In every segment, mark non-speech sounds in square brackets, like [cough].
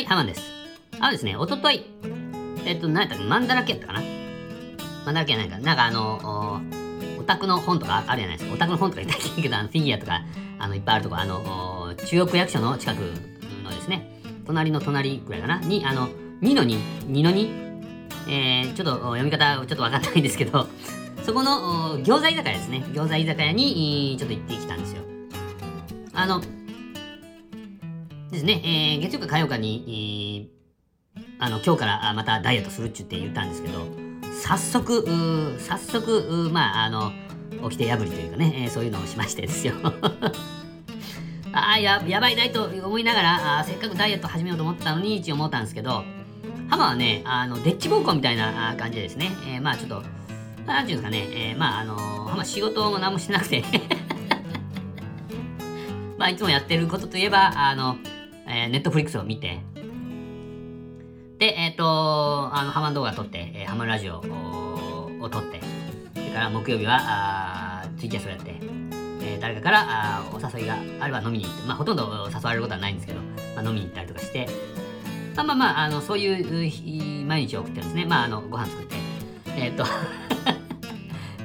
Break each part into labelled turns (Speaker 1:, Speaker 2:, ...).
Speaker 1: はい、ハマンです。あのですね、おととい、えっと、何やったか、マンダラケやったかな？マンダラケやないかなんかあの、オタクの本とかあるじゃないですか。オタクの本とか言ったらいいけど、あのフィギュアとか、あの、いっぱいあるとこ、あの、中央区役所の近くのですね、隣の隣くらいかな？に、あの、2の2、2の2、えー、ちょっと読み方ちょっとわかんないんですけど、そこの餃子居酒屋ですね。餃子居酒屋にちょっと行ってきたんですよ。あの、ですね、えー、月曜か火曜かに、えー、あの、今日からまたダイエットするっちゅって言ったんですけど、早速、早速、まあ、あの、起きて破りというかね、えー、そういうのをしましてですよ。[laughs] ああ、や、やばいないと思いながらあ、せっかくダイエット始めようと思ったのに、一応思ったんですけど、ハマはね、あの、デッチ暴行みたいな感じでですね、えー、まあちょっと、なんていうんですかね、えー、まああのハマ仕事も何もしてなくて。[laughs] まあいつもやってることといえば、あの、えー、ネットフリックスを見て、で、えっ、ー、と、あの、ハマン動画撮って、えー、ハマンラジオを撮って、それから木曜日は、あツイキャスをやって、えー、誰かからあお誘いがあれば飲みに行って、まあほとんど誘われることはないんですけど、まあ、飲みに行ったりとかして、まあまあまあ、あのそういう毎日を送ってるんですね。まあ、あの、ご飯作って。えー、っ [laughs] とっ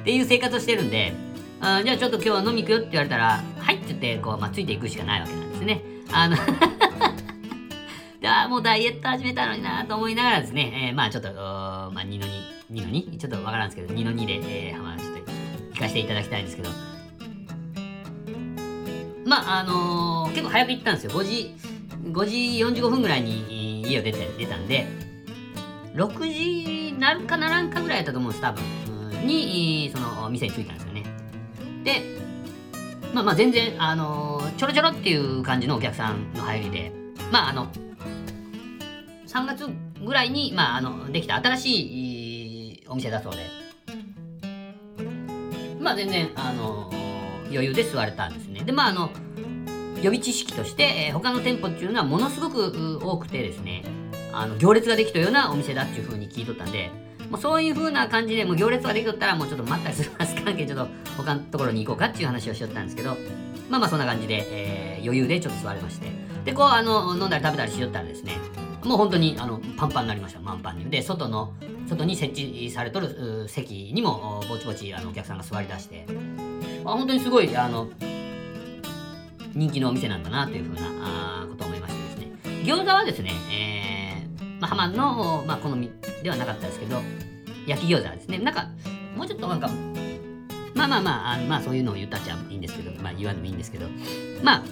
Speaker 1: ていう生活をしてるんで、あじゃあちょっと今日は飲み行くよって言われたら、はいって言って、こう、まあ、ついていくしかないわけなんですね。あの [laughs] であもうダイエット始めたのになと思いながらですね、えー、まあちょっと、まあ2の2、2の 2? ちょっとわからんですけど、2の2で、えー、まあちょっと聞かせていただきたいんですけど、まああのー、結構早く行ったんですよ。5時、5時45分ぐらいに家を出て、出たんで、6時なるかならんかぐらいやったと思うんです、多分。に、その店に着いたんですよね。で、まあまあ全然、あのー、ちょろちょろっていう感じのお客さんの入りで、まああの、3月ぐらいに、まああの、できた新しいお店だそうで、まあ全然、あのー、余裕で座れたんですね。で、まああの、予備知識として、えー、他の店舗っていうのはものすごく多くてですね、あの行列ができたようなお店だっていうふうに聞いとったんで、もうそういう風な感じでもう行列ができとったらもうちょっと待ったりするます関係ちょっと他のところに行こうかっていう話をしよったんですけど、まあまあそんな感じで、えー、余裕でちょっと座れまして、で、こうあの飲んだり食べたりしよったらですね、もう本当にあのパンパンになりました、満帆に。で、外の、外に設置されとる席にもぼちぼちあのお客さんが座り出して、あ、本当にすごい、あの、人気のお店なんだなというふうなことを思いましてですね。餃子はですね、えー、まあ、ハマンの、まあ、好みではなかったですけど、焼き餃子ですね。なんか、もうちょっとなんか、まあまあまあ、あまあそういうのを言ったっちゃいいんですけど、まあ言わんでもいいんですけど、まあ、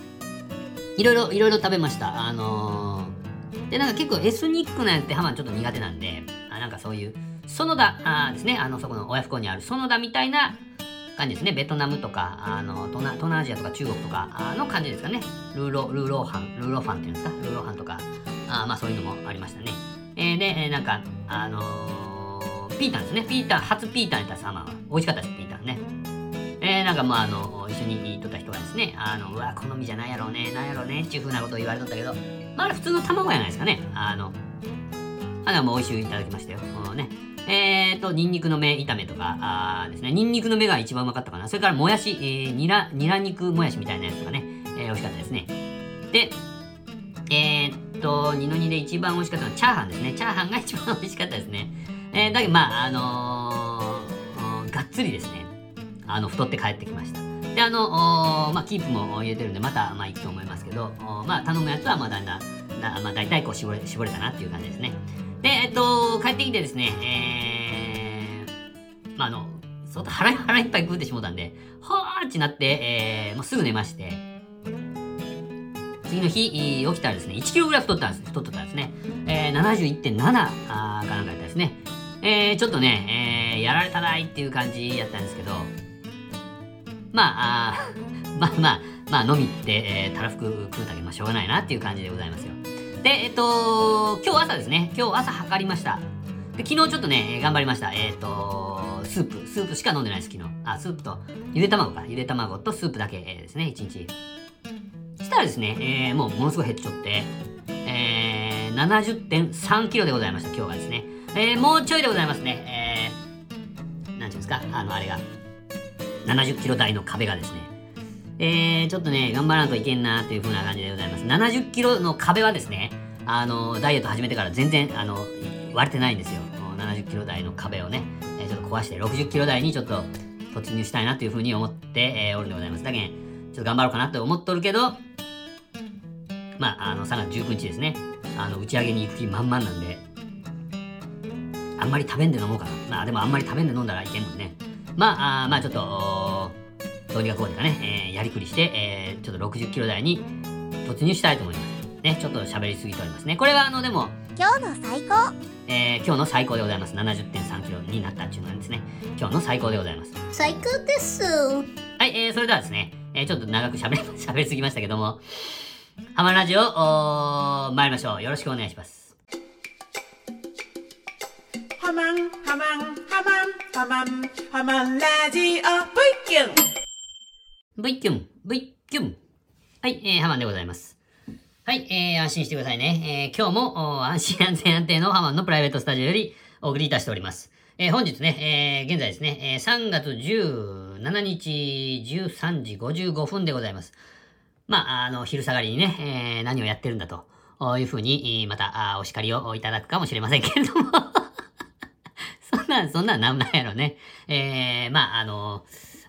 Speaker 1: いろいろ、いろいろ食べました。あのー、で、なんか結構エスニックなやつってハマンちょっと苦手なんで、あなんかそういう、園田あですね、あの、そこの親不孝にある園田みたいな感じですね。ベトナムとか、あの東南東南アジアとか中国とかの感じですかね。ルーロ、ルーローハン、ルーローファンっていうんですか？ルーローハンとか、あまあそういうのもありましたね。えー、で、えー、なんか、あのー、ピータンですね。ピータン、初ピータンやったらまあ、美味しかったです、ピータンね。えー、なんかまあ、あの、一緒にとった人がですね、あの、うわ、好みじゃないやろうね、なんやろうね、っていうふうなことを言われとったけど、まあ、あれ普通の卵やないですかね。あの、あれはもう美味しくいただきましたよ。もうね。えーと、ニンニクの芽炒めとか、あですね、ニンニクの芽が一番うまかったかな。それからもやし、えー、ニラ、ニラ肉もやしみたいなやつとかね、えー、美味しかったですね。で、えー、っと、二の二で一番美味しかったのはチャーハンですね。チャーハンが一番美味しかったですね。えー、だけど、まあ、あのー、がっつりですね、あの、太って帰ってきました。で、あの、まあ、キープも入れてるんで、また、まあ、行くと思いますけど、まあ、頼むやつは、まあ、だんだん、まあ、大体こう絞れ、絞れたなっていう感じですね。で、えっと、帰ってきてですね、えー、まあ、あの、相当腹腹いっぱい食うてしもうたんで、はーってなって、えー、もうすぐ寝まして、次の日、起きたらですね、1キロぐらい太ったんです、太ったんですね。えー、71.7かなんかやったですね。えー、ちょっとね、えー、やられたないっていう感じやったんですけど、まあ、あ [laughs] まあまあ、まあ飲みって、えー、たらふく食うたけまあしょうがないなっていう感じでございますよ。で、えっと、今日朝ですね。今日朝測りました。で、昨日ちょっとね、頑張りました。えっと、スープ。スープしか飲んでないです、昨日。あ、スープと、ゆで卵か。ゆで卵とスープだけですね、1日。したらですね、えー、もうものすごい減っちゃって、えー、70.3キロでございました、今日がですね。えー、もうちょいでございますね。えー、なんていうんですか、あの、あれが、70キロ台の壁がですね、えー、ちょっとね、頑張らんといけんなという風な感じでございます。70キロの壁はですね、あの、ダイエット始めてから全然、あの、割れてないんですよ。70キロ台の壁をね、えー、ちょっと壊して60キロ台にちょっと突入したいなというふうに思って、えー、おるんでございます。だけん、ちょっと頑張ろうかなと思っとるけど、まあ、あの、3月19日ですね、あの、打ち上げに行く気満々なんで、あんまり食べんで飲もうかな。まあ、でもあんまり食べんで飲んだらいけんもんね。まあ、あまあ、ちょっと、どうにかこうにかね、えー、やりくりして、えー、ちょっと60キロ台に突入したいと思います。ね、ちょっと喋りすぎておりますね。これはあの、でも、
Speaker 2: 今日の最高
Speaker 1: えー、今日の最高でございます。70.3キロになったっていうのなんですね。今日の最高でございます。
Speaker 2: 最高です
Speaker 1: はい、えー、それではですね、えー、ちょっと長く喋り、[laughs] 喋りすぎましたけども、ハマラジオ、お参りましょう。よろしくお願いします。ハマン、ハマン、ハマン、ハマン、ハマンラジオ、V キュン V キュン、V キュン。はい、えー、ハマンでございます。はい、えー、安心してくださいね。えー、今日も安心安全安定のハマンのプライベートスタジオよりお送りいたしております。えー、本日ね、えー、現在ですね、えー、3月7日13時55分でございます。まあ、あの、昼下がりにね、えー、何をやってるんだというふうに、また、お叱りをいただくかもしれませんけれども [laughs] そんな、そんななんなんやろね。えー、まあ、あの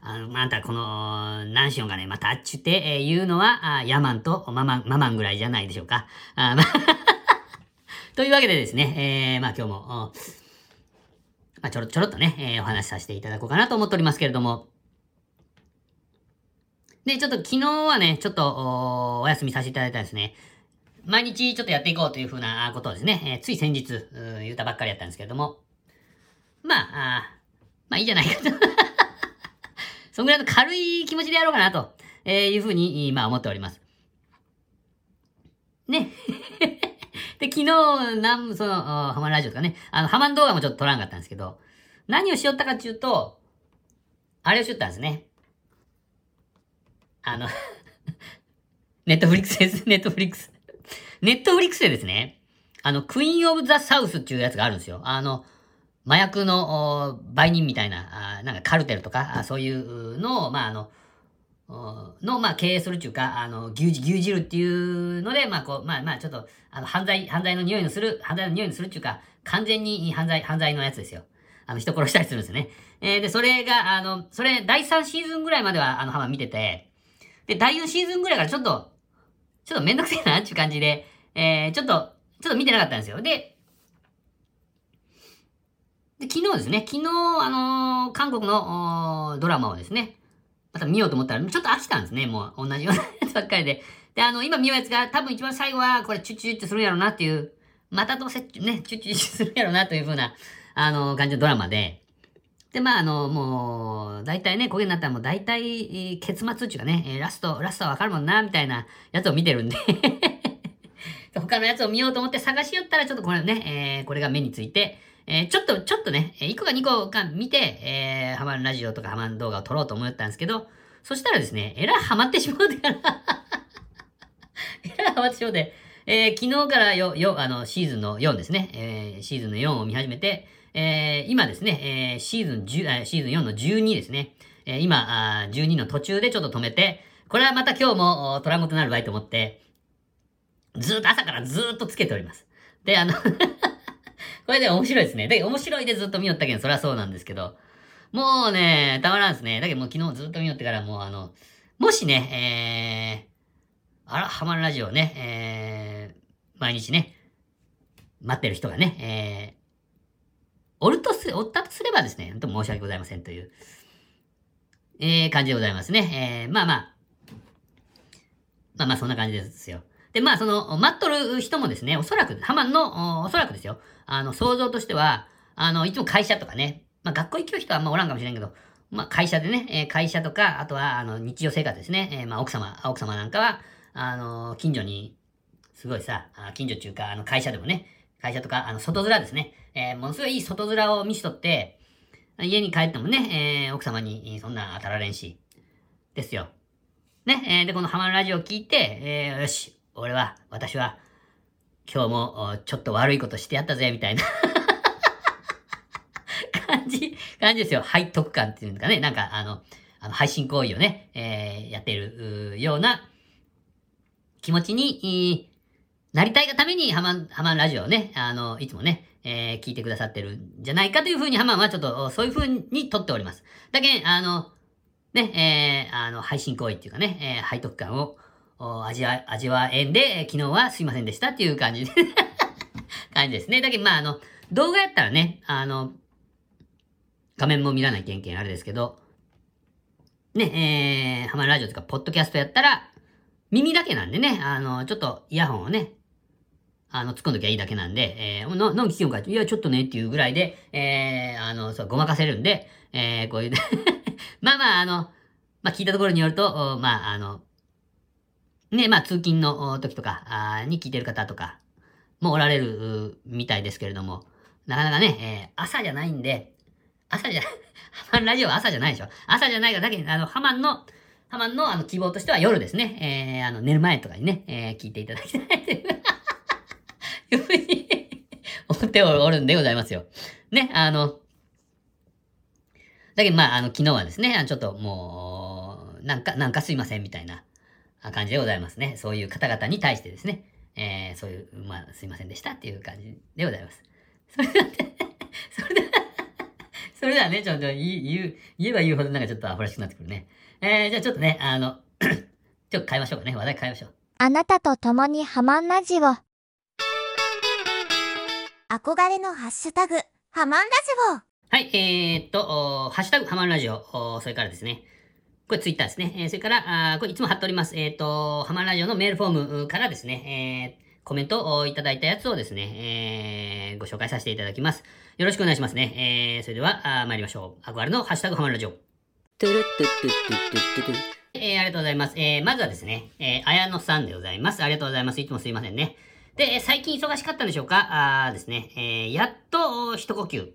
Speaker 1: あの、あんたこの、ナンシオンがね、またあっちゅって、えー、言うのは、あヤマンとママン、ママンぐらいじゃないでしょうか。あまあ [laughs] というわけでですね、えー、まあ今日も、まあちょろちょろっとね、えー、お話しさせていただこうかなと思っておりますけれども、で、ちょっと昨日はね、ちょっとお休みさせていただいたんですね、毎日ちょっとやっていこうというふうなことをですね、えー、つい先日言ったばっかりやったんですけれども、まあ、あまあいいじゃないかと [laughs] そんぐらいの軽い気持ちでやろうかなと、えいうふうに、まあ思っております。ね。[laughs] で、昨日、なん、その、ハマンラジオとかね、あの、ハマン動画もちょっと撮らんかったんですけど、何をしよったかっていうと、あれをしよったんですね。あの [laughs] ネットフリックスです。[laughs] ネットフリックス。ネットフリックスでですね、あの、 Queen of the South っていうやつがあるんですよ。あの、麻薬の売人みたいな、あなんかカルテルとか、あそういうのを、まあ、あの、の、まあ、経営するっていうか、あの、牛耳、牛耳るっていうので、まあ、こう、まあ、まあ、ちょっと、あの、犯罪、犯罪の匂いのする、犯罪の匂いのするっていうか、完全に犯罪、犯罪のやつですよ。あの、人殺したりするんですよね。えー、で、それが、あの、それ、第3シーズンぐらいまでは、あの、ハマ見てて、で、第4シーズンぐらいからちょっと、ちょっとめんどくせえなっていう感じで、えー、ちょっと、ちょっと見てなかったんですよ。で、で、昨日ですね、昨日、あのー、韓国のドラマをですね、また見ようと思ったら、ちょっと飽きたんですね、もう同じようなやつばっかりで。で、あの、今見ようやつが、多分一番最後は、これ、チュッチュッチュするんやろうなっていう、またどうせ、ね、チュッチュッチュするんやろうなというふうな、あの、感じのドラマで、で、まあ、あの、もう、大体ね、焦げになったらもう大体、結末っていうかね、えラスト、ラストはわかるもんな、みたいなやつを見てるんで。[laughs] 他のやつを見ようと思って探しよったら、ちょっとこれね、えー、これが目について、えー、ちょっと、ちょっとね、1個か2個か見て、えー、ハマるラジオとかハマる動画を撮ろうと思ったんですけど、そしたらですね、えらいハマってしまうてから。えらいハマってしまうて、えー、昨日からよ、よ、あの、シーズンの4ですね、えー、シーズンの4を見始めて、えー、今ですね、えー、シーズン10、シーズン4の12ですね、えー、今あ、12の途中でちょっと止めて、これはまた今日もトランゴとなる場合と思って、ずっと朝からずっとつけております。で、あの [laughs] これで面白いですね。で、面白いでずっと見よったけん、そりゃそうなんですけど、もうね、たまらんですね。だけどもう昨日ずっと見よってからもうあの、もしね、えー、あら、ハマるラジオね、えー、毎日ね、待ってる人がね、えー、おるとす、おったとすればですね、本当申し訳ございませんという、えー、感じでございますね。えー、まあまあ、まあまあそんな感じですよ。で、まあ、その、待っとる人もですね、おそらく、ハマンの、おそらくですよ、あの、想像としては、あの、いつも会社とかね、まあ、学校行く人はあんまおらんかもしれんけど、まあ、会社でね、え会社とか、あとは、あの、日常生活ですね、えまあ、奥様、奥様なんかは、あの、近所に、すごいさ、近所っていうか、あの、会社でもね、会社とか、あの、外面ですね、えものすごいいい外面を見しとって、家に帰ってもね、えー、奥様にそんな当たられんし、ですよ。ね、えー、で、このハマるラジオを聞いて、えー、よし、俺は、私は、今日もちょっと悪いことしてやったぜ、みたいな [laughs] 感じ、感じですよ。背徳感っていうかね。なんか、あの、あの配信行為をね、えー、やってるような気持ちになりたいがためにハマン、ハマンラジオをね、あの、いつもね、えー、聞いてくださってるんじゃないかというふうにハマンはちょっと、そういうふうに撮っております。だけあの、ね、えー、あの、配信行為っていうかね、えー、背徳感を味わ、味わえんで、昨日はすいませんでしたっていう感じで [laughs] 感じですね。だけど、まあ、あの、動画やったらね、あの、画面も見らない件々あれですけど、ね、えー、ハマラジオとか、ポッドキャストやったら、耳だけなんでね、あの、ちょっとイヤホンをね、あの、突っ込んどきゃいいだけなんで、えー、な、なん聞きよかいや、ちょっとねっていうぐらいで、えー、あの、そう、ごまかせるんで、えー、こういう [laughs] まあまあ、あの、まあ聞いたところによると、まあ、あの、ね、まあ通勤の時とかに聞いてる方とかもおられるみたいですけれども、なかなかね、えー、朝じゃないんで、朝じゃ、[laughs] ハマンラジオは朝じゃないでしょ。朝じゃないか、だけにあの、ハマンの、ハマンのあの希望としては夜ですね。えー、あの、寝る前とかにね、えー、聞いていただきたいふうに思っておるんでございますよ。ね、あの、だけどまあ、あの、昨日はですね、ちょっともう、なんか、なんかすいませんみたいな感じでございますね。そういう方々に対してですね、えー、そういう、まあ、すいませんでしたっていう感じでございます。それでは、[laughs] それでは、[laughs] それではね、ちょっと言う、言えば言うほどなんかちょっとアホらしくなってくるね。えー、じゃあちょっとね、あの、[clears throat] ちょっと変えましょうかね。話題変えましょう。
Speaker 2: あなたと共にハマンラジオ。憧れのハッシュタグ、ハマンラジオ。
Speaker 1: はい、えー、っと、ハッシュタグ、ハマンラジオ、それからですね、これツイッターですね。えー、それから、あこれいつも貼っております。えっ、ー、と、ハマラジオのメールフォームからですね、えー、コメントをいただいたやつをですね、えー、ご紹介させていただきます。よろしくお願いしますね。えー、それでは、あ参りましょう。憧れのハッシュタグハマラジオ。トゥルットゥットゥットゥットゥットゥえー、ありがとうございます。えー、まずはですね、えー、綾野さんでございます。ありがとうございます。いつもすいませんね。で、最近忙しかったんでしょうか？あですね、えー、やっと一呼吸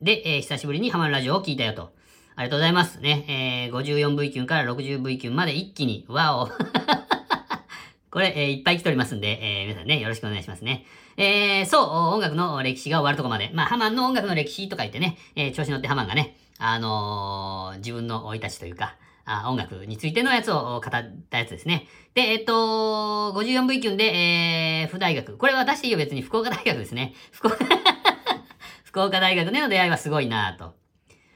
Speaker 1: で、えー、久しぶりにハマるラジオを聞いたよと。ありがとうございます。ね、えー、54V 級から 60V 級まで一気に、わお。[laughs] これ、えー、いっぱい来ておりますんで、えー、皆さんね、よろしくお願いしますね。えー、そう、音楽の歴史が終わるとこまで。まあ、ハマンの音楽の歴史とか言ってね、えー、調子乗ってハマンがね、あのー、自分の生い立ちというか、あ音楽についてのやつを語ったやつですね。で、えっと、54V 級で、えー、府大学。これは出していいよ、別に福岡大学ですね。福岡 [laughs] 福岡大学での出会いはすごいなと。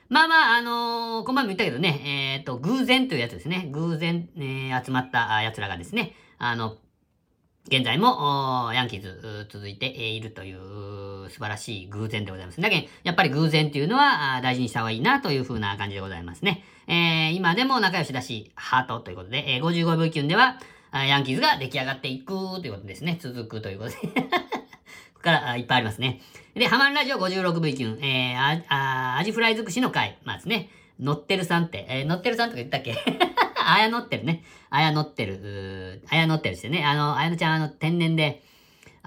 Speaker 1: まあまあ、あのー、この前も言ったけどね、えっ、と、偶然というやつですね。偶然、えー、集まった奴らがですね、あの、現在も、ヤンキーズ続いているという素晴らしい偶然でございます。だけど、やっぱり偶然っていうのは大事にした方がいいなというふうな感じでございますね。えー、今でも仲良しだし、ハートということで、えー、55分キュンでは、ヤンキーズが出来上がっていくということですね。続くということで。[laughs] ここからいっぱいありますね。で、ハマンラジオ 56V キュン、えー、あ、アジフライ尽くしの回。まあですね。乗ってるさんって、えー、乗ってるさんとか言ったっけ？[laughs] あや乗ってるね。あや乗ってる、あや乗ってるしてね。あの、あやのちゃん、あの、天然で、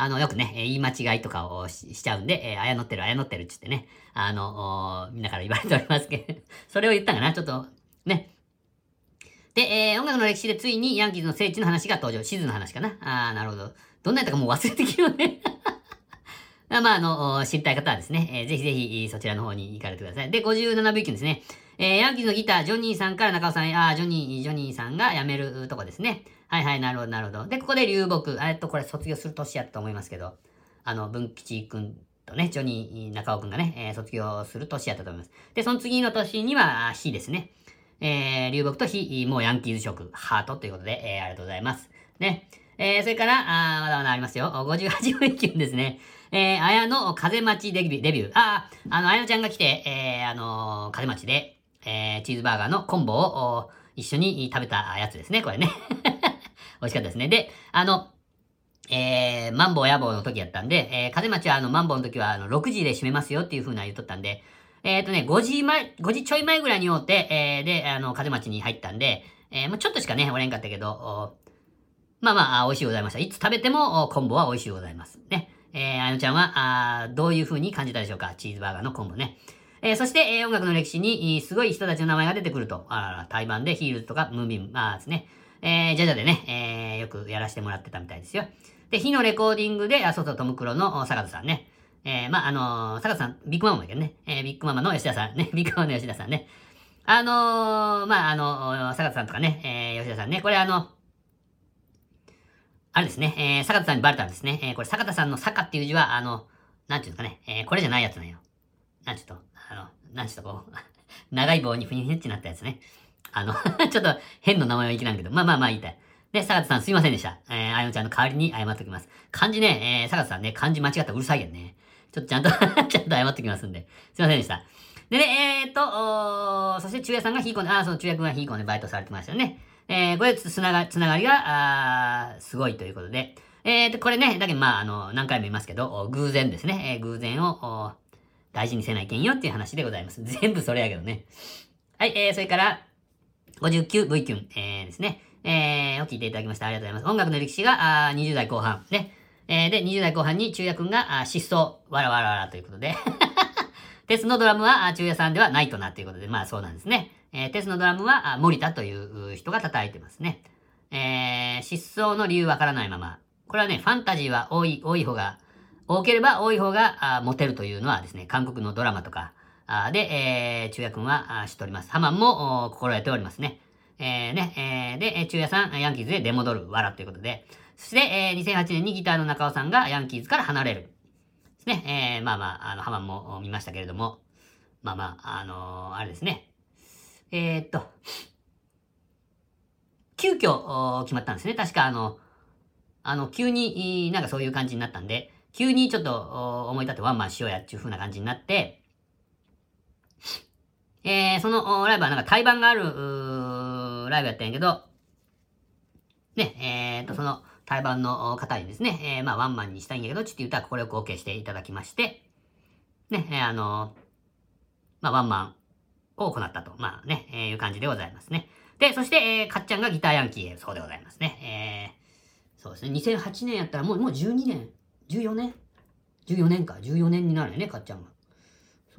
Speaker 1: あの、よくね、言い間違いとかをしちゃうんで、えー、あや乗ってる、あや乗ってるって言ってね、あの、みんなから言われておりますけど、[laughs] それを言ったかな、ちょっと、ね。で、えー、音楽の歴史でついにヤンキーズの聖地の話が登場。地図の話かな。あー、なるほど。どんなやったかもう忘れてきるよね。[laughs] まあ、あの、知りたい方はですね、えー、ぜひぜひそちらの方に行かれてください。で、57秒級ですね。えー、ヤンキーズのギター、ジョニーさんから中尾さんへ、あ、ジョニー、ジョニーさんが辞めるとこですね。はいはい、なるほど、なるほど。で、ここで流木。えっと、これ卒業する年やったと思いますけど、あの、文吉くんとね、ジョニー、中尾くんがね、えー、卒業する年やったと思います。で、その次の年には、火ですね。えー、流木と火、もうヤンキーズ色、ハートということで、えー、ありがとうございます。ね。えー、それから、あまだまだありますよ。58分級ですね。えー、あやの風待ちデビュー、デビュー。ああ、あの、あやのちゃんが来て、えー、あのー、風待ちで、えー、チーズバーガーのコンボを一緒に食べたやつですね、これね。美味しかったですね。で、あの、えー、マンボウ野望の時やったんで、えー、風待ちはあの、マンボウの時はあの、6時で閉めますよっていう風な言っとったんで、えっ、ー、とね、5時前、5時ちょい前ぐらいにおって、えー、で、あの、風待ちに入ったんで、えー、もうちょっとしかね、おれんかったけど、まあまあ、美味しいございました。いつ食べても、コンボは美味しいございます。ね。えー、あのちゃんは、あどういう風に感じたでしょうか？チーズバーガーのコンボね。えー、そして、えー、音楽の歴史に、すごい人たちの名前が出てくると。あらら、台湾でヒールズとかムービン、まあですね。えー、ジャジャでね、えー、よくやらせてもらってたみたいですよ。で、火のレコーディングで、あ、そうそう、トムクロの坂田さんね。えー、まあ、あのー、坂田さん、ビッグママだけどね。えー、ビッグママの吉田さんね。[laughs] ビッグママの吉田さんね。あのー、まあ、あのー、坂田さんとかね、えー、吉田さんね。これあの、あれですね、えー、坂田さんにバレたんですね。えー、これ坂田さんの坂っていう字は、あの、なんていうんですかね、えー、これじゃないやつなんよ。なんちょっと、あの、なんちょっとこう、[laughs] 長い棒にふにふにってなったやつね。あの [laughs] ちょっと変な名前はいきなんけど、まあまあまあ言いたい。で、坂田さんすいませんでした。えー、あやのちゃんの代わりに謝っておきます。漢字ね、えー、坂田さんね、漢字間違ったらうるさいけんね。ちょっとちゃんと [laughs] ちゃんと謝っておきますんで。すいませんでした。でね、えー、っと、そして中也さんがヒーコンで、あ、その中也くんがヒーコンでバイトされてましたよね。えー、これつなが、つながりが、あすごいということで。えー、と、これね、だけどまあ、あの、何回も言いますけど、偶然ですね。えー、偶然を、大事にせないけんよっていう話でございます。全部それやけどね。はい、えー、それから、59V キュン、えー、ですね。えー、を聞いていただきました。ありがとうございます。音楽の歴史が、あ20代後半。ね。えー、で、20代後半に中也くんが、あ失踪、わらわらわらということで。[laughs] 鉄のドラムは、中也さんではないとなということで、まあそうなんですね。えー、鉄のドラムは、森田という人が叩いてますね。えー、失踪の理由わからないまま。これはね、ファンタジーは多い、多い方が、多ければ多い方が、あモテるというのはですね、韓国のドラマとか、あで、えー、中也くんは知っております。ハマンも心得ておりますね。えー、ね、えー、で、中也さん、ヤンキーズで出戻る、わらということで、そして、えー、2008年にギターの中尾さんがヤンキーズから離れる。ですね。えー、まあまあ、あの、ハマンも見ましたけれども、まあまあ、あのー、あれですね。えー、っと、急遽決まったんですね。確かあの、あの、急に、なんかそういう感じになったんで、急にちょっと思い立ってワンマンしようやっていう風な感じになって、えー、そのライブはなんか対バンがある、ライブやったんやけど、ね、えーと、その対バンの方にですね、えー、まあワンマンにしたいんやけど、ちっと言ったら快く OK していただきまして、ね、えー、あのまあワンマンを行ったと、まあね、えー、いう感じでございますね。で、そして、えー、かっちゃんがギターヤンキー、そうでございますね。えー、そうですね、2008年やったらもう、もう12年、14年 ?14 年か、14年になるよね、かっちゃんが。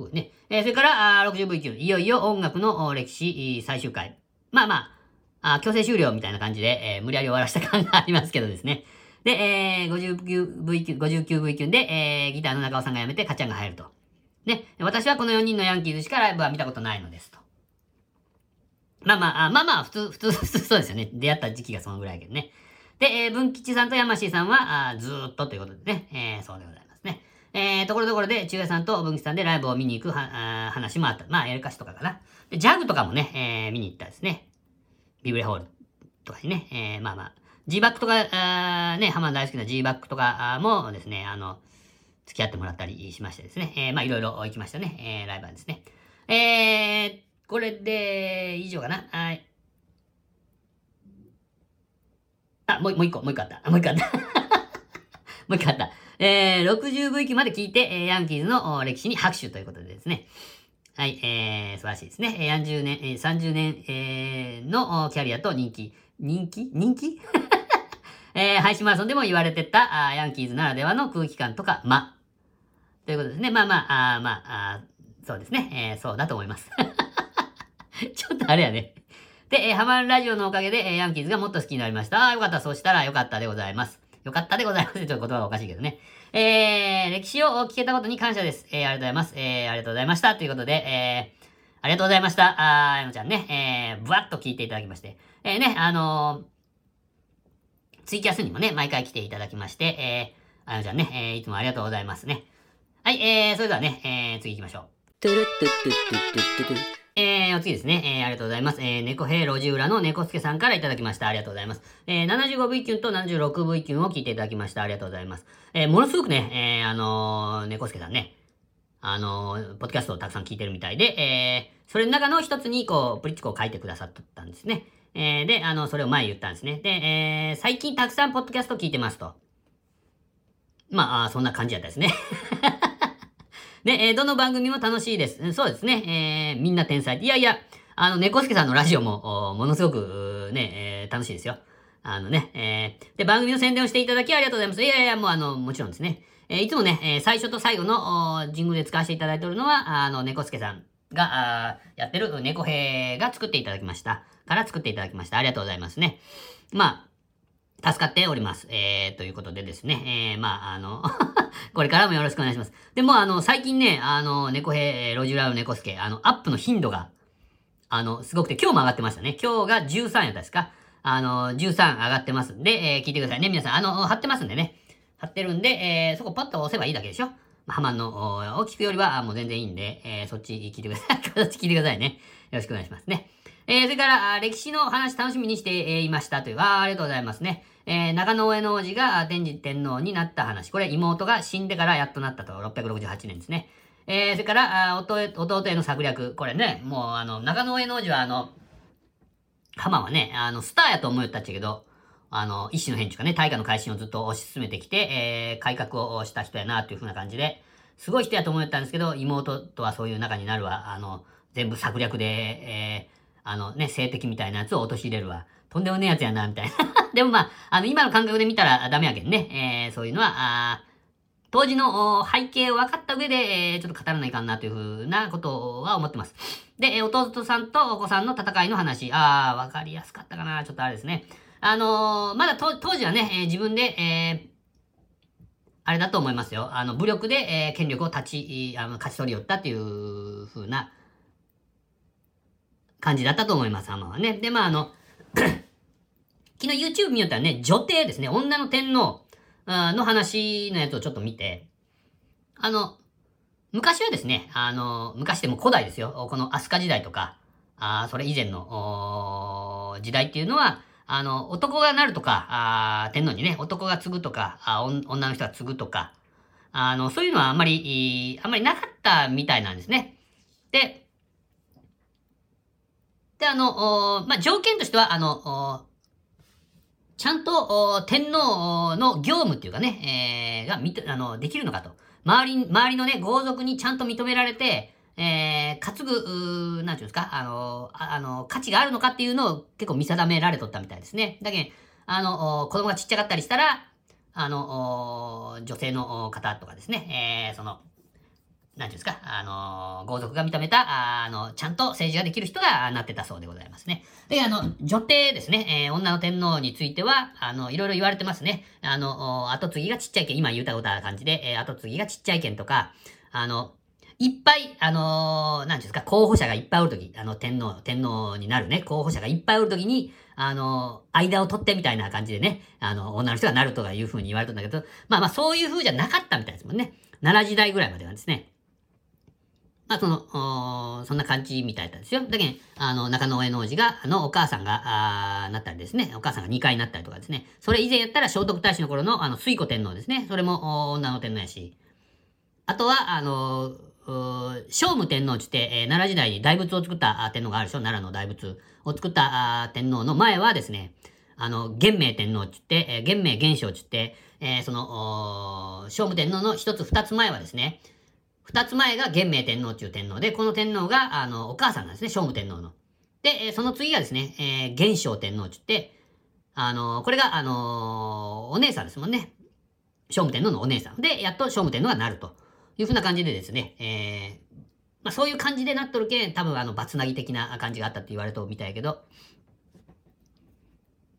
Speaker 1: そうね。えー、それから、60V9、いよいよ音楽の歴史最終回。まあまあ、あ強制終了みたいな感じで、えー、無理やり終わらせた感がありますけどですね。で、えー、59V9、59V9 で、えー、ギターの中尾さんが辞めて、かちゃんが入ると。ね、私はこの4人のヤンキーズしかライブは見たことないのですと。まあまあ、まあまあ、普通、普通、普通そうですよね。出会った時期がそのぐらいやけどね。で、えー、文吉さんと山椎さんは、あずっとということでね、えー、そうでございます。えー、ところどころで、中也さんと文吉さんでライブを見に行くはあ話もあった。まあ、エルカシとかかな。で、ジャグとかもね、えー、見に行ったですね。ビブレホールとかにね、えー、まあまあ、G バックとか、あね、ハマ大好きな G バックとかもですね、あの、付き合ってもらったりしましてですね、えー、まあいろいろ行きましたね、えー、ライブはですね。えー、これで、以上かな。はい。あ、もう、もう一個、もう一個あった。もう一個あった。もう一個あった。[laughs] えー、60V 期まで聞いて、えー、ヤンキーズの歴史に拍手ということでですね。はい、えー、素晴らしいですね。40年、えー、30年、えー、のキャリアと人気。人気？人気？[laughs] えー、配信マラソンでも言われてた、あヤンキーズならではの空気感とか、ま。ということですね。まあまあ、あまああ、そうですね。えー、そうだと思います。[laughs] ちょっとあれやね。で、えー、ハマるラジオのおかげで、えー、ヤンキーズがもっと好きになりました。あよかった。そうしたらよかったでございます。よかったでございます。ちょっと言葉がおかしいけどね。えー、歴史を聞けたことに感謝です。えー、ありがとうございます。えー、ありがとうございました。ということで、えー、ありがとうございました。あー、やのちゃんね、えー、ぶわっと聞いていただきまして。えー、ね、あのー、ツイキャスにもね、毎回来ていただきまして、えー、あやのちゃんね、えー、いつもありがとうございますね。はい、えー、それではね、えー、次行きましょう。えー、お次ですね。えー、ありがとうございます。えー、猫兵路地裏の猫助さんからいただきました。ありがとうございます。えー、75V キュンと 76V キュンを聞いていただきました。ありがとうございます。えー、ものすごくね、えー、あのー、猫助さんね、あのー、ポッドキャストをたくさん聞いてるみたいで、えー、それの中の一つに、こう、プリッチコを書いてくださったんですね。えー、で、あの、それを前言ったんですね。で、えー、最近たくさんポッドキャスト聞いてますと。まあ、あそんな感じやったですね。で、えー、どの番組も楽しいです。そうですね。えー、みんな天才。いやいや、あの、猫助さんのラジオも、ものすごく、ね、えー、楽しいですよ。あのね、えー、で、番組の宣伝をしていただきありがとうございます。いやいや、もうあの、もちろんですね。えー、いつもね、えー、最初と最後の、ジングルで使わせていただいておるのは、あの、猫助さんが、あやってる猫兵が作っていただきました。から作っていただきました。ありがとうございますね。まあ、助かっております。えー、ということでですね、えー、まあ、あの [laughs] これからもよろしくお願いします。でも、あの、最近ね、あの、猫兵、ロジュラル猫助、あの、アップの頻度が、あの、すごくて、今日も上がってましたね。今日が13やったですか？あの、13上がってますんで、えー聞いてくださいね。皆さん、あの、貼ってますんでね。貼ってるんで、えーそこパッと押せばいいだけでしょ？ハマンのおを聞くよりはもう全然いいんで、えーそっち聞いてください。[laughs] そっち聞いてくださいね。よろしくお願いしますね。えーそれから、歴史の話楽しみにしていましたという、あありがとうございますね。えー長野上の王子が天智天皇になった話。これ妹が死んでからやっとなったと、668年ですね。えーそれから、あ弟弟への策略。これね、もうあの、長野上の王子はあの、浜はね、あの、スターやと思うよったっちゃけど、あの、一種の変中かね、大化の改新をずっと推し進めてきて、えー改革をした人やな、というふうな感じで、すごい人やと思ったんですけど、妹とはそういう仲になるわ、あの、全部策略で、えーあのね、性的みたいなやつを陥れるわ。とんでもねえやつやな、みたいな。[laughs] でもまあ、あの、今の感覚で見たらダメやけんね、えーそういうのは、当時の背景を分かった上で、えーちょっと語らないかんなというふうなことは思ってます。で、弟さんとお子さんの戦いの話。あー、わかりやすかったかな。ちょっとあれですね。あのーまだ当時はね、えー自分で、えあれだと思いますよ。あの、武力で、え権力を立ち、あの、勝ち取りよったっていう風な感じだったと思います、浜はね。で、まあ、あの、[coughs] 昨日 YouTube 見よったらね、女帝ですね、女の天皇の話のやつをちょっと見て、あの、昔はですね、あの、昔でも古代ですよ。この飛鳥時代とか、あそれ以前の時代っていうのは、あの、男がなるとか、あ天皇にね、男が継ぐとか、あ女の人が継ぐとか、あの、そういうのはあんまり、あんまりなかったみたいなんですね。で、で、あの、まあ、条件としては、あの、ちゃんと天皇の業務っていうかね、えーがみあのできるのかと。周り、周りのね、豪族にちゃんと認められて、えー、担ぐ、なんていうんですか、あの、あの、価値があるのかっていうのを結構見定められとったみたいですね。だけど、あの、子供がちっちゃかったりしたら、あの、女性の方とかですね、えー、その、なんていうんですか、あの、豪族が認めた、あの、ちゃんと政治ができる人がなってたそうでございますね。で、あの、女帝ですね、えー女の天皇については、あの、いろいろ言われてますね。あの、後継ぎがちっちゃいけ、今言うたことある感じで、えー後継ぎがちっちゃいけんとか、あの、いっぱい、あのーなんですか、候補者がいっぱいおるとき、あの、天皇、天皇になるね、候補者がいっぱいおるときに、あのー間を取ってみたいな感じでね、あの、女の人がなるとかいうふうに言われたんだけど、まあまあ、そういうふうじゃなかったみたいですもんね。奈良時代ぐらいまではですね。まあ、その、そんな感じみたいだったんですよ。だけど、あの、中野上王子が、あの、お母さんが、あなったりですね、お母さんが2回になったりとかですね、それ以前やったら聖徳太子の頃の、あの、水古天皇ですね、それも、女の天皇やし、あとは、あの、聖武天皇って言って、えー奈良時代に大仏を作った天皇があるでしょ。奈良の大仏を作った天皇の前はですね、あの、元明天皇って言って、えー元明元正って言って、えーその、聖武天皇の一つ二つ前はですね、二つ前が元明天皇っていう天皇で、この天皇が、あの、お母さんなんですね、聖武天皇の。で、その次がですね、えー元正天皇って言って、あのこれが、あのお姉さんですもんね。聖武天皇のお姉さん。で、やっと聖武天皇がなるというふうな感じでですね、えーまあそういう感じでなっとるけん、多分あの、バツナギ的な感じがあったって言われとるみたいけど、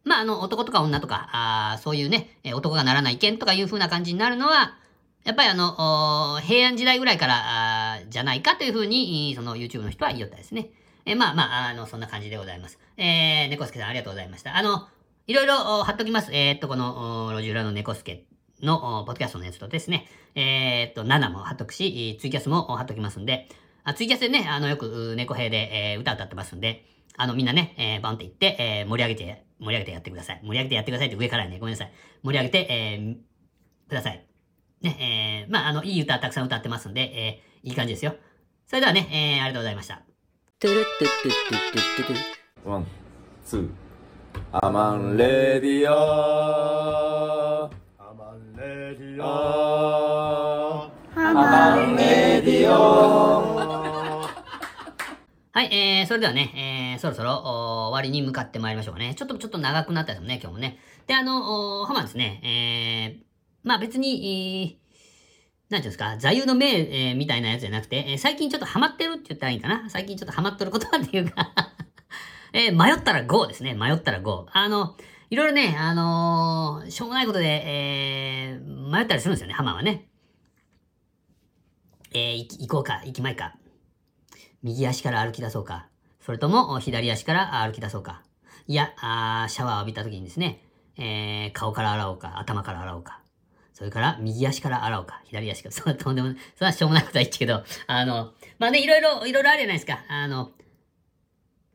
Speaker 1: まああの、男とか女とか、あそういうね、男がならないけんとかいうふうな感じになるのは、やっぱりあの、平安時代ぐらいから、じゃないかというふうに、その YouTube の人は言いよったですね。えーまあまあ、あの、そんな感じでございます。えー、猫助さんありがとうございました。あの、いろいろ貼っときます。えーっと、この、路地裏の猫助の、ポッドキャストのやつとですね、えーっと、7も貼っとくし、ツイキャスも貼っときますんで、あツイキャスでね、あの、よく、猫兵で、えー歌歌ってますんで、あの、みんなね、えーバンって言って、えー盛り上げて、盛り上げてやってください。盛り上げてやってくださいって上からね、ごめんなさい。盛り上げて、えーください。ね、えーまあ、あの、いい歌たくさん歌ってますんで、えーいい感じですよ。それではね、えーありがとうございました。トゥルトゥトゥトゥトゥトゥ
Speaker 3: one, two。ハマンレディオ
Speaker 4: アマンレディオ
Speaker 3: アマンレディオ
Speaker 1: はい、えー、それではね、えー、そろそろ終わりに向かってまいりましょうかね。ちょっと、ちょっと長くなったですもんね、今日もね。で、あの、ハマですね、えー、まあ別に、えーなんていうんですか、座右の銘、えーみたいなやつじゃなくて、えー最近ちょっとハマってるって言ったらいいかな？最近ちょっとハマってることっていうか [laughs] えー迷ったら GO ですね。迷ったら GO。あの、いろいろね、あのーしょうもないことで、えー迷ったりするんですよね、ハマはね。えー、行こうか、行きまいか。右足から歩き出そうか。それとも左足から歩き出そうか。いや、あシャワーを浴びた時にですね、えー顔から洗おうか、頭から洗おうか、それから右足から洗おうか、左足から、[laughs] そんなとんでもない、それはしょうもないことは言っちゃけど、あの、まあね、いろいろ、いろいろあるじゃないですか。あの、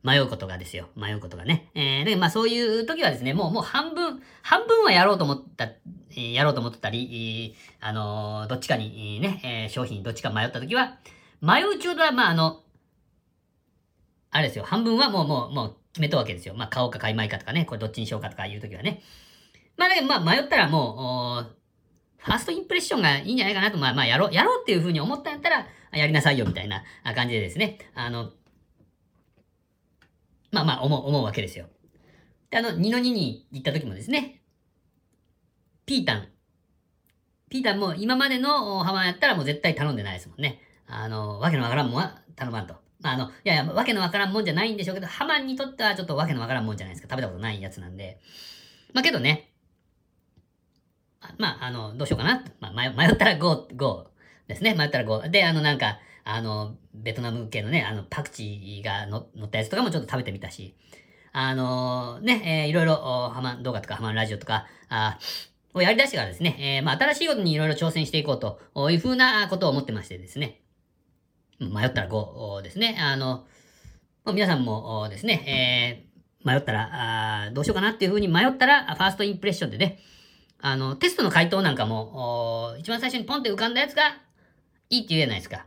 Speaker 1: 迷うことがですよ。迷うことがね。えー、で、まあそういう時はですね、もう、もう半分、半分はやろうと思った、やろうと思ってたり、あのどっちかに、ね、え商品どっちか迷った時は、迷う中途は、まああの、あれですよ、半分はもう、もう、もう決めたわけですよ。まあ買おうか買いまいかとかね、これどっちにしようかとかいう時はね。まあだけど、まあ迷ったらもう、ファーストインプレッションがいいんじゃないかなと、まあまあやろう、やろうっていうふうに思ったんやったら、やりなさいよみたいな感じでですね、あの、まあまあ思う、思うわけですよ。で、あの、二の二に行った時もですね、ピータン。ピータンも今までの浜やったらもう絶対頼んでないですもんね。あの、わけのわからんもんは頼まんと。まあ、あの、いやいや、わけのわからんもんじゃないんでしょうけど、ハマンにとってはちょっとわけのわからんもんじゃないですか。食べたことないやつなんで。まあけどね、まあ、あの、どうしようかな。まあ、迷ったら GO、GO ですね。迷ったら GO。で、あの、なんか、あの、ベトナム系のね、あの、パクチーが乗ったやつとかもちょっと食べてみたし、あのね、えーいろいろ、ハマン動画とかハマンラジオとか、あをやり出してからですね、えーまあ、新しいことにいろいろ挑戦していこうというふうなことを思ってましてですね、迷ったら5ですね。あの、まあ皆さんもですね、えー迷ったら、あどうしようかなっていうふうに迷ったら、ファーストインプレッションでね、あの、テストの回答なんかも、一番最初にポンって浮かんだやつがいいって言うじゃないですか。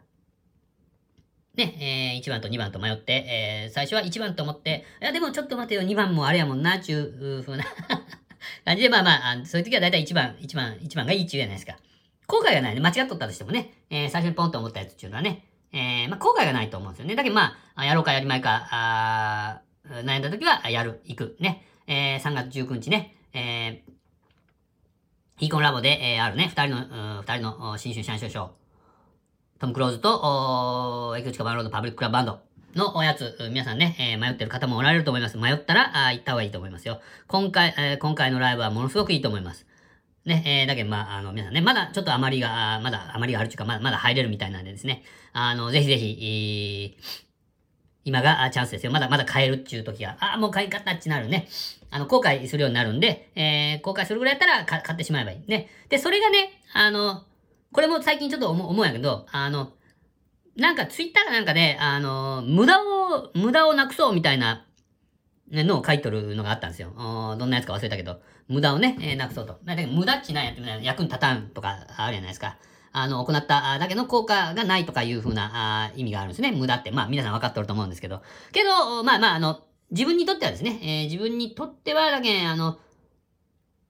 Speaker 1: ね、えー、1番と2番と迷って、えー最初は1番と思って、いやでもちょっと待てよ、2番もあれやもんな、ちゅうふうな [laughs] 感じで、まあまあ、そういう時は大体1番、1番、1番がいいって言うじゃないですか。後悔がないね。間違っとったとしてもね、えー最初にポンと思ったやつっていうのはね、えーまあ後悔がないと思うんですよね。だけどまあ、やろうかやりまいか、あ悩んだ時は、やる、行く、ね。えー3月19日ね、えーヒーコンラボで、えーあるね、二人の、二人の新春シャンショーショー、トム・クローズと、おーエクチカバンロードパブリッククラブバンドのおやつ、皆さんね、えー迷ってる方もおられると思います。迷ったら、あ行った方がいいと思いますよ。今回、えー今回のライブはものすごくいいと思います。ね、えーだけど、まあ、あの、皆さんね、まだちょっと余りが、まだ余りがあるというか、まだ、まだ入れるみたいなんでですね、あの、ぜひぜひ、えー今がチャンスですよ。まだまだ買えるっていう時が、ああ、もう買い方っちなるね。あの、後悔するようになるんで、えー、後悔するぐらいやったら買ってしまえばいい。ね。で、それがね、あの、これも最近ちょっと思うんやけど、あの、なんかツイッターかなんかで、あの、無駄を、無駄をなくそうみたいな、ね、のを書いとるのがあったんですよ。どんなやつか忘れたけど、無駄をね、えーなくそうと。だけど無駄っちなんやって役に立たんとかあるじゃないですか。あの、行っただけの効果がないとかいうふうなあ意味があるんですね。無駄って。まあ皆さん分かってると思うんですけど。けど、まあまあ、あの、自分にとってはですね、えー自分にとってはだけ、あの、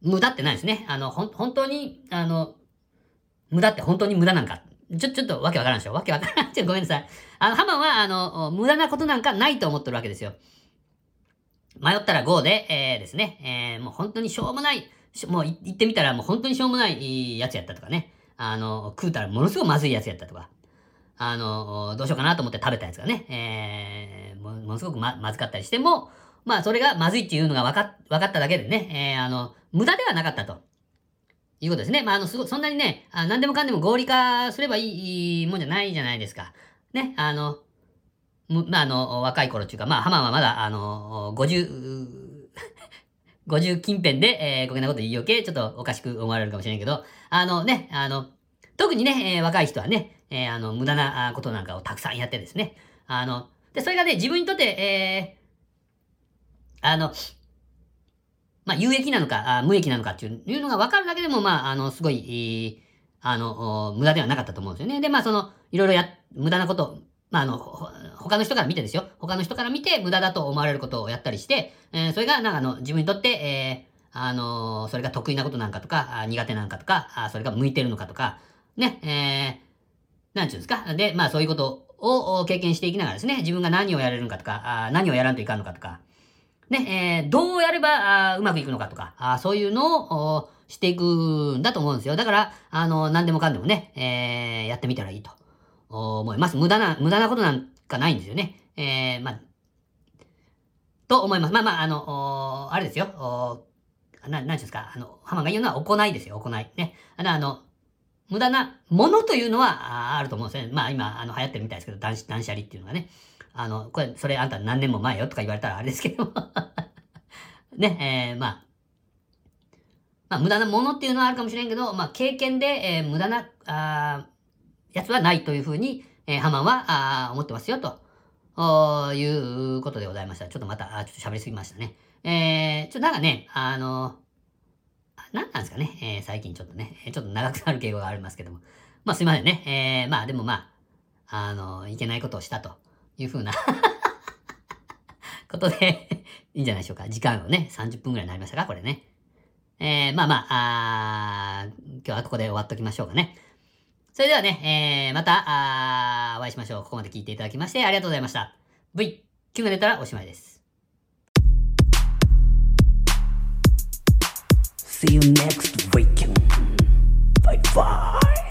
Speaker 1: 無駄ってないですね。あの、ほん、本当に、あの、無駄って本当に無駄なんか。ちょ、ちょっとわけわからんでしょわけわからん。[laughs] ちょ、ごめんなさい。あの、ハマは、あの、無駄なことなんかないと思ってるわけですよ。迷ったら GO で、えーですね、えーもう本当にしょうもない、もうい言ってみたらもう本当にしょうもないやつやったとかね。あの、食うたらものすごくまずいやつやったとか。あの、どうしようかなと思って食べたやつがね、えーものすごくま、まずかったりしても、まあそれがまずいっていうのが分かっ、分かっただけでね、えーあの、無駄ではなかったと。いうことですね。まあ、あの、すご、そんなにね、あ何でもかんでも合理化すればいいいいもんじゃないじゃないですか。ね、あの、むまあ、あの、若い頃っていうか、まあ、ハマはまだ、あの、50、50近辺で、えー、こげなこと言いよけ、ちょっとおかしく思われるかもしれんけど、あのね、あの、特にね、えー若い人はね、えーあの、無駄なことなんかをたくさんやってですね、あの、で、それがね、自分にとって、えーあの、まあ、有益なのか、あ無益なのかっていうのが分かるだけでも、まあ、あの、すごい、えーあの、無駄ではなかったと思うんですよね。で、まあ、その、いろいろや、無駄なこと、まあ、あの、他の人から見てですよ。他の人から見て無駄だと思われることをやったりして、えーそれが、なんかあの、自分にとって、えーあのそれが得意なことなんかとか、苦手なんかとか、あそれが向いてるのかとか、ね、えー、なんちゅうんですか？で、まあ、そういうことを経験していきながらですね、自分が何をやれるのかとか、あ何をやらんといかんのかとか、ね、えーどうやればあうまくいくのかとか、あそういうのをしていくんだと思うんですよ。だから、あの、何でもかんでもね、えーやってみたらいいと思います。無駄な、無駄なことなんかないんですよね。えーまあ、と思います。まあまあ、あの、あれですよ。おな、んていうんですか、あの、ハマンが言うのは行いですよ、行い。ね。あの、あの、無駄なものというのはああると思うんですよね。まあ今、あの、流行ってるみたいですけど、断捨断捨離っていうのがね。あの、これ、それあんた何年も前よとか言われたらあれですけども。[laughs] ね、えー、まあ、まあ、無駄なものっていうのはあるかもしれんけど、まあ、経験で、えー、無駄な、あやつはないというふうに、えー、ハマンは、あ思ってますよ、とおいうことでございました。ちょっとまた、あちょっと喋りすぎましたね。えー、ちょっとなんかね、あの、何なんですかね、えー、最近ちょっとね、ちょっと長くなる傾向がありますけども。まあすいませんね。えー、まあでもまあ、あの、いけないことをしたというふうなことでいいんじゃないでしょうか。時間をね、30分くらいになりましたか、これね。えー、まあまあ、あ今日はここで終わっときましょうかね。それではね、えー、また、あお会いしましょう。ここまで聞いていただきましてありがとうございました。V、9が出たらおしまいです。See you next weekend. Bye bye.